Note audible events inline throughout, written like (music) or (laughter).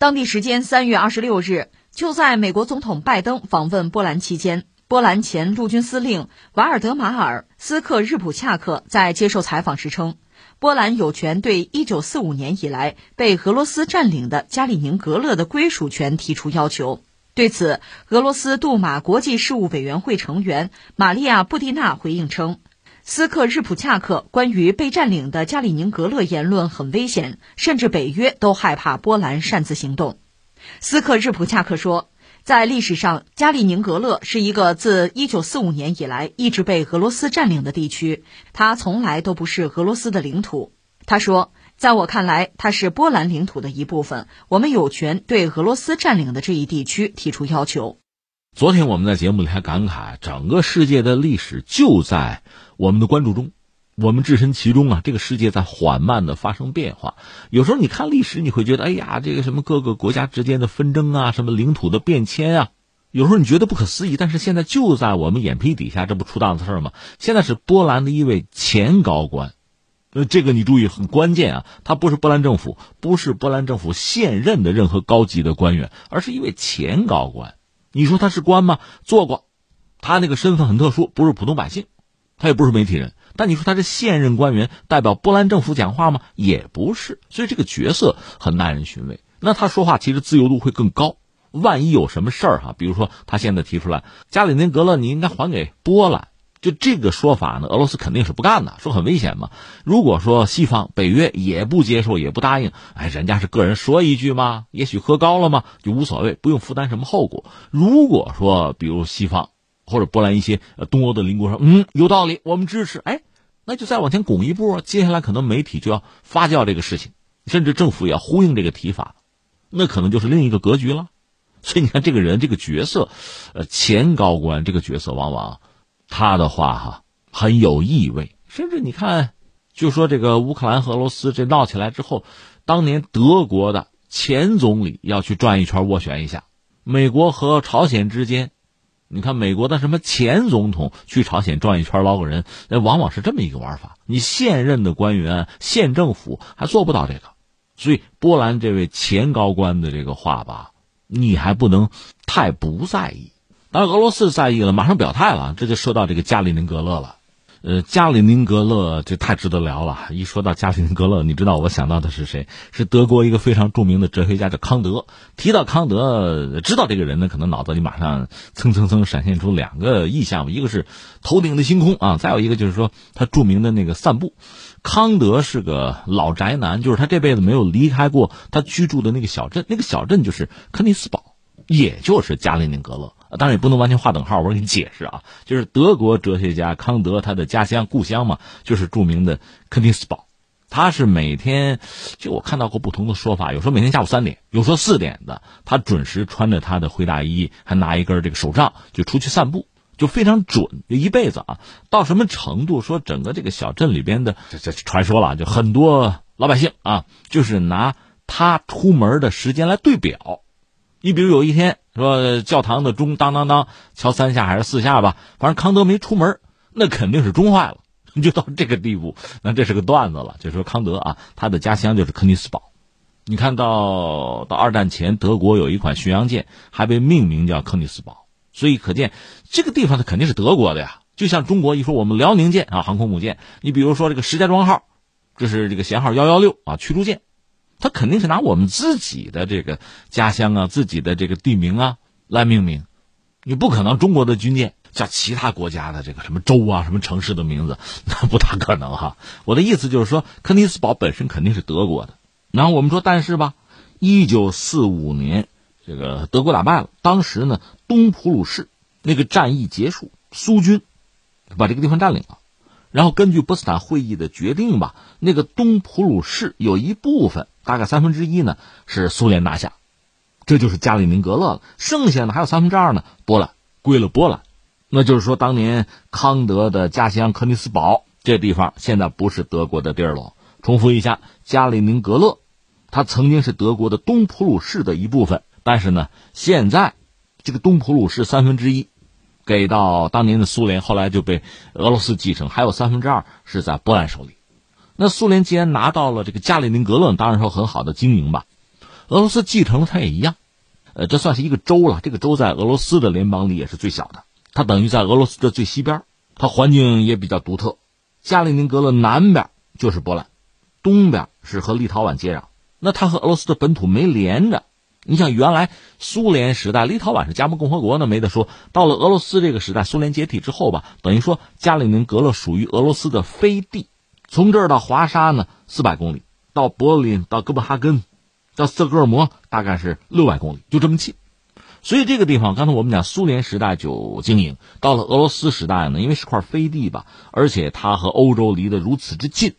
当地时间三月二十六日，就在美国总统拜登访问波兰期间，波兰前陆军司令瓦尔德马尔·斯克日普恰克在接受采访时称，波兰有权对一九四五年以来被俄罗斯占领的加里宁格勒的归属权提出要求。对此，俄罗斯杜马国际事务委员会成员玛利亚·布蒂娜回应称。斯克日普恰克关于被占领的加里宁格勒言论很危险，甚至北约都害怕波兰擅自行动。斯克日普恰克说，在历史上，加里宁格勒是一个自1945年以来一直被俄罗斯占领的地区，它从来都不是俄罗斯的领土。他说，在我看来，它是波兰领土的一部分，我们有权对俄罗斯占领的这一地区提出要求。昨天我们在节目里还感慨，整个世界的历史就在我们的关注中，我们置身其中啊。这个世界在缓慢的发生变化。有时候你看历史，你会觉得，哎呀，这个什么各个国家之间的纷争啊，什么领土的变迁啊，有时候你觉得不可思议。但是现在就在我们眼皮底下，这不出大事儿吗？现在是波兰的一位前高官，呃，这个你注意很关键啊，他不是波兰政府，不是波兰政府现任的任何高级的官员，而是一位前高官。你说他是官吗？做过，他那个身份很特殊，不是普通百姓，他也不是媒体人。但你说他是现任官员，代表波兰政府讲话吗？也不是。所以这个角色很耐人寻味。那他说话其实自由度会更高。万一有什么事儿哈，比如说他现在提出来加里宁格勒你应该还给波兰。就这个说法呢，俄罗斯肯定是不干的，说很危险嘛。如果说西方北约也不接受，也不答应，哎，人家是个人说一句嘛，也许喝高了嘛，就无所谓，不用负担什么后果。如果说比如西方或者波兰一些东欧的邻国说，嗯，有道理，我们支持，哎，那就再往前拱一步，接下来可能媒体就要发酵这个事情，甚至政府也要呼应这个提法，那可能就是另一个格局了。所以你看，这个人这个角色，呃，前高官这个角色往往。他的话哈很有意味，甚至你看，就说这个乌克兰和俄罗斯这闹起来之后，当年德国的前总理要去转一圈斡旋一下，美国和朝鲜之间，你看美国的什么前总统去朝鲜转一圈捞个人，那往往是这么一个玩法。你现任的官员、县政府还做不到这个，所以波兰这位前高官的这个话吧，你还不能太不在意。当然，俄罗斯在意了，马上表态了，这就说到这个加里宁格勒了。呃，加里宁格勒这太值得聊了。一说到加里宁格勒，你知道我想到的是谁？是德国一个非常著名的哲学家，叫康德。提到康德，知道这个人呢，可能脑子里马上蹭蹭蹭闪现出两个意象，一个是头顶的星空啊，再有一个就是说他著名的那个散步。康德是个老宅男，就是他这辈子没有离开过他居住的那个小镇，那个小镇就是柯尼斯堡，也就是加里宁格勒。当然也不能完全划等号，我给你解释啊，就是德国哲学家康德他的家乡故乡嘛，就是著名的肯尼斯堡，他是每天，就我看到过不同的说法，有时候每天下午三点，有说四点的，他准时穿着他的灰大衣，还拿一根这个手杖就出去散步，就非常准，就一辈子啊，到什么程度？说整个这个小镇里边的这这传说了，就很多老百姓啊，就是拿他出门的时间来对表，你比如有一天。说教堂的钟当当当敲三下还是四下吧，反正康德没出门，那肯定是钟坏了，(laughs) 就到这个地步。那这是个段子了，就说康德啊，他的家乡就是柯尼斯堡。你看到到二战前，德国有一款巡洋舰还被命名叫柯尼斯堡，所以可见这个地方它肯定是德国的呀。就像中国一说我们辽宁舰啊，航空母舰，你比如说这个石家庄号，这是这个舷号幺幺六啊，驱逐舰。他肯定是拿我们自己的这个家乡啊，自己的这个地名啊来命名，你不可能中国的军舰叫其他国家的这个什么州啊、什么城市的名字，那不大可能哈。我的意思就是说，柯尼斯堡本身肯定是德国的。然后我们说，但是吧，一九四五年这个德国打败了，当时呢东普鲁士那个战役结束，苏军把这个地方占领了。然后根据波茨坦会议的决定吧，那个东普鲁士有一部分。大概三分之一呢是苏联拿下，这就是加里宁格勒了。剩下呢还有三分之二呢，波兰归了波兰。那就是说，当年康德的家乡柯尼斯堡这地方现在不是德国的地儿了。重复一下，加里宁格勒，它曾经是德国的东普鲁士的一部分，但是呢，现在这个东普鲁士三分之一给到当年的苏联，后来就被俄罗斯继承，还有三分之二是在波兰手里。那苏联既然拿到了这个加里宁格勒，当然说很好的经营吧。俄罗斯继承了它也一样，呃，这算是一个州了。这个州在俄罗斯的联邦里也是最小的，它等于在俄罗斯的最西边，它环境也比较独特。加里宁格勒南边就是波兰，东边是和立陶宛接壤，那它和俄罗斯的本土没连着。你像原来苏联时代，立陶宛是加盟共和国，那没得说。到了俄罗斯这个时代，苏联解体之后吧，等于说加里宁格勒属于俄罗斯的飞地。从这儿到华沙呢，四百公里；到柏林、到哥本哈根、到斯德哥尔摩，大概是六百公里，就这么近。所以这个地方，刚才我们讲苏联时代就经营，到了俄罗斯时代呢，因为是块飞地吧，而且它和欧洲离得如此之近。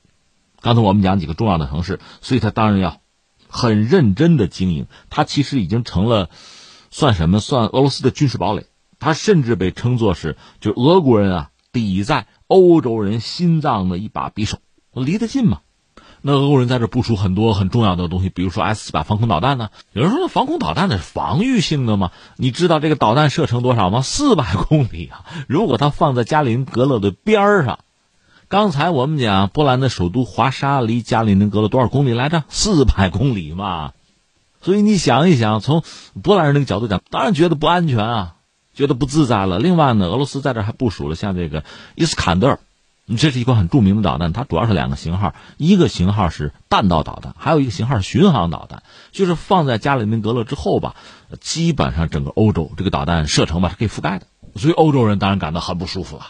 刚才我们讲几个重要的城市，所以它当然要。很认真的经营，它其实已经成了，算什么？算俄罗斯的军事堡垒。它甚至被称作是，就俄国人啊抵在欧洲人心脏的一把匕首。离得近嘛？那俄国人在这部署很多很重要的东西，比如说 S 四百防空导弹呢。有人说，防空导弹那是防御性的吗？你知道这个导弹射程多少吗？四百 (laughs) 公里啊！如果它放在加林格勒的边上。刚才我们讲波兰的首都华沙离加里宁格勒多少公里来着？四百 (laughs) 公里嘛。所以你想一想，从波兰人那个角度讲，当然觉得不安全啊，觉得不自在了。另外呢，俄罗斯在这还部署了像这个伊斯坎德尔，这是一款很著名的导弹，它主要是两个型号，一个型号是弹道导弹，还有一个型号是巡航导弹。就是放在加里宁格勒之后吧，基本上整个欧洲这个导弹射程吧是可以覆盖的，所以欧洲人当然感到很不舒服了。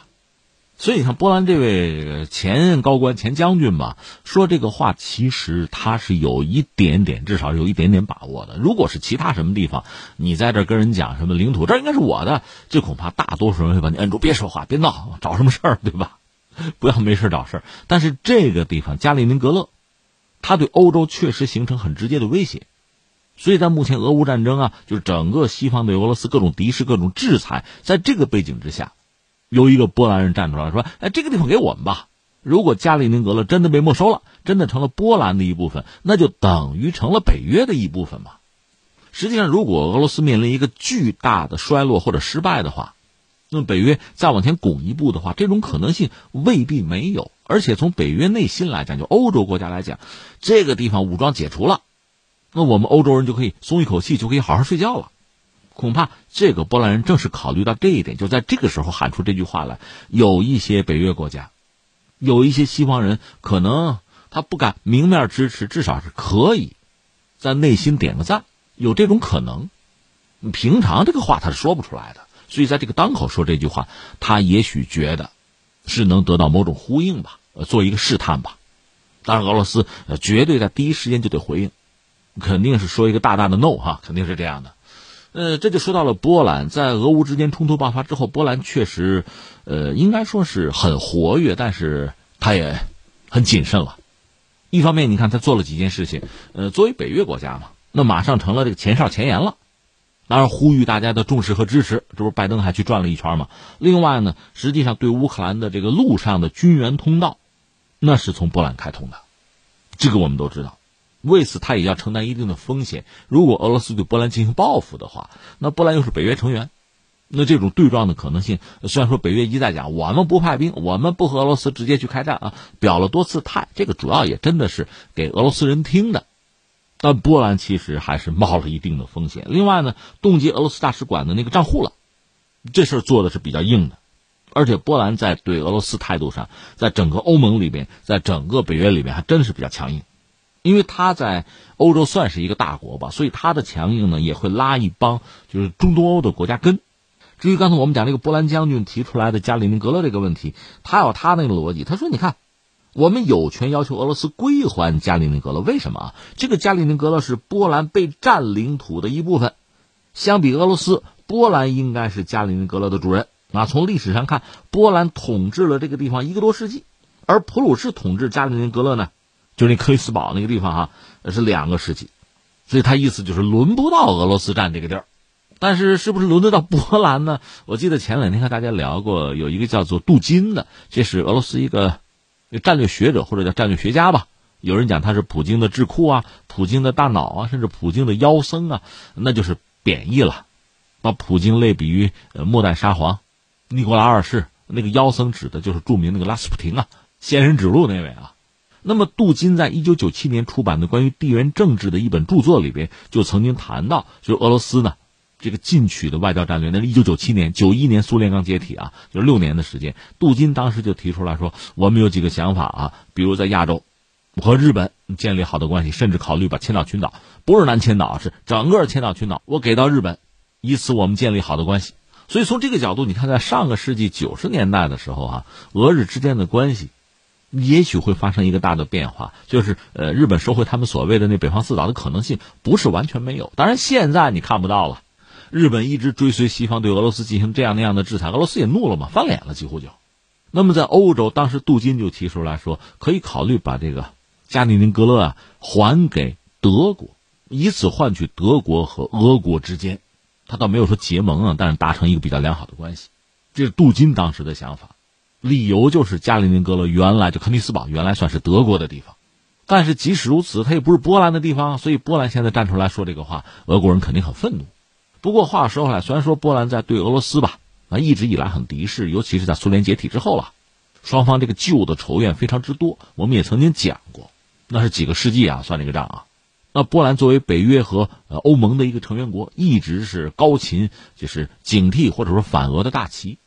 所以你看，波兰这位前高官、前将军吧，说这个话，其实他是有一点点，至少有一点点把握的。如果是其他什么地方，你在这跟人讲什么领土，这应该是我的，这恐怕大多数人会把你摁住，别说话，别闹，找什么事儿，对吧？(laughs) 不要没事找事儿。但是这个地方加里宁格勒，他对欧洲确实形成很直接的威胁。所以在目前俄乌战争啊，就是整个西方对俄罗斯各种敌视、各种制裁，在这个背景之下。有一个波兰人站出来说：“哎，这个地方给我们吧。如果加里宁格勒真的被没收了，真的成了波兰的一部分，那就等于成了北约的一部分嘛。实际上，如果俄罗斯面临一个巨大的衰落或者失败的话，那么北约再往前拱一步的话，这种可能性未必没有。而且从北约内心来讲，就欧洲国家来讲，这个地方武装解除了，那我们欧洲人就可以松一口气，就可以好好睡觉了。”恐怕这个波兰人正是考虑到这一点，就在这个时候喊出这句话来。有一些北约国家，有一些西方人，可能他不敢明面支持，至少是可以在内心点个赞，有这种可能。平常这个话他是说不出来的，所以在这个当口说这句话，他也许觉得是能得到某种呼应吧，呃，做一个试探吧。当然，俄罗斯绝对在第一时间就得回应，肯定是说一个大大的 no 哈，肯定是这样的。呃，这就说到了波兰，在俄乌之间冲突爆发之后，波兰确实，呃，应该说是很活跃，但是他也很谨慎了。一方面，你看他做了几件事情，呃，作为北约国家嘛，那马上成了这个前哨前沿了，当然呼吁大家的重视和支持。这不拜登还去转了一圈嘛？另外呢，实际上对乌克兰的这个路上的军援通道，那是从波兰开通的，这个我们都知道。为此，他也要承担一定的风险。如果俄罗斯对波兰进行报复的话，那波兰又是北约成员，那这种对撞的可能性，虽然说北约一再讲我们不派兵，我们不和俄罗斯直接去开战啊，表了多次态，这个主要也真的是给俄罗斯人听的。但波兰其实还是冒了一定的风险。另外呢，冻结俄罗斯大使馆的那个账户了，这事儿做的是比较硬的。而且波兰在对俄罗斯态度上，在整个欧盟里边，在整个北约里面，还真是比较强硬。因为他在欧洲算是一个大国吧，所以他的强硬呢也会拉一帮就是中东欧的国家跟。至于刚才我们讲这个波兰将军提出来的加里宁格勒这个问题，他有他那个逻辑。他说：“你看，我们有权要求俄罗斯归还加里宁格勒，为什么啊？这个加里宁格勒是波兰被占领土的一部分，相比俄罗斯，波兰应该是加里宁格勒的主人啊。从历史上看，波兰统治了这个地方一个多世纪，而普鲁士统治加里宁格勒呢？”就是那克里斯堡那个地方哈，是两个世纪，所以他意思就是轮不到俄罗斯占这个地儿，但是是不是轮得到波兰呢？我记得前两天和大家聊过，有一个叫做杜金的，这是俄罗斯一个战略学者或者叫战略学家吧。有人讲他是普京的智库啊，普京的大脑啊，甚至普京的妖僧啊，那就是贬义了，把普京类比于末代沙皇尼古拉二世，那个妖僧指的就是著名那个拉斯普廷啊，仙人指路那位啊。那么，杜金在一九九七年出版的关于地缘政治的一本著作里边，就曾经谈到，就是俄罗斯呢，这个进取的外交战略。那是一九九七年，九一年苏联刚解体啊，就是六年的时间。杜金当时就提出来说，我们有几个想法啊，比如在亚洲和日本建立好的关系，甚至考虑把千岛群岛，不是南千岛，是整个千岛群岛，我给到日本，以此我们建立好的关系。所以从这个角度，你看，在上个世纪九十年代的时候啊，俄日之间的关系。也许会发生一个大的变化，就是呃，日本收回他们所谓的那北方四岛的可能性不是完全没有。当然，现在你看不到了。日本一直追随西方对俄罗斯进行这样那样的制裁，俄罗斯也怒了嘛，翻脸了几乎就。那么在欧洲，当时杜金就提出来说，可以考虑把这个加里宁格勒啊还给德国，以此换取德国和俄国之间，他倒没有说结盟啊，但是达成一个比较良好的关系。这是杜金当时的想法。理由就是加里宁格勒原来就肯尼斯堡原来算是德国的地方，但是即使如此，它也不是波兰的地方，所以波兰现在站出来说这个话，俄国人肯定很愤怒。不过话说回来，虽然说波兰在对俄罗斯吧啊一直以来很敌视，尤其是在苏联解体之后了，双方这个旧的仇怨非常之多。我们也曾经讲过，那是几个世纪啊算这个账啊。那波兰作为北约和呃欧盟的一个成员国，一直是高琴就是警惕或者说反俄的大旗。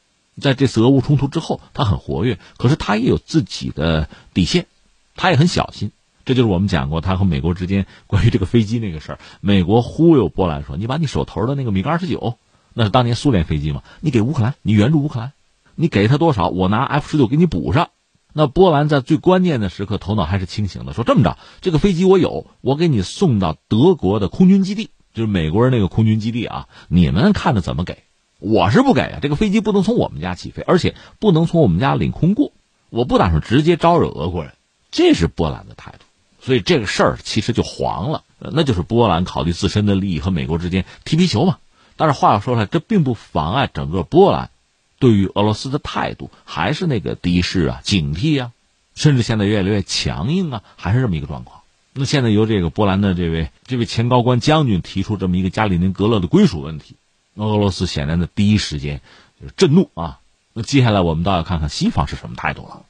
在这次俄乌冲突之后，他很活跃，可是他也有自己的底线，他也很小心。这就是我们讲过他和美国之间 (laughs) 关于这个飞机那个事儿。美国忽悠波兰说：“你把你手头的那个米格二十九，那是当年苏联飞机嘛，你给乌克兰，你援助乌克兰，你给他多少，我拿 F 十九给你补上。”那波兰在最关键的时刻头脑还是清醒的，说：“这么着，这个飞机我有，我给你送到德国的空军基地，就是美国人那个空军基地啊，你们看着怎么给。”我是不给啊，这个飞机不能从我们家起飞，而且不能从我们家领空过。我不打算直接招惹俄国人，这是波兰的态度。所以这个事儿其实就黄了，那就是波兰考虑自身的利益和美国之间踢皮球嘛。但是话又说回来，这并不妨碍整个波兰对于俄罗斯的态度还是那个敌视啊、警惕啊，甚至现在越来越强硬啊，还是这么一个状况。那现在由这个波兰的这位这位前高官将军提出这么一个加里宁格勒的归属问题。俄罗斯显然的第一时间就是震怒啊！那接下来我们倒要看看西方是什么态度了。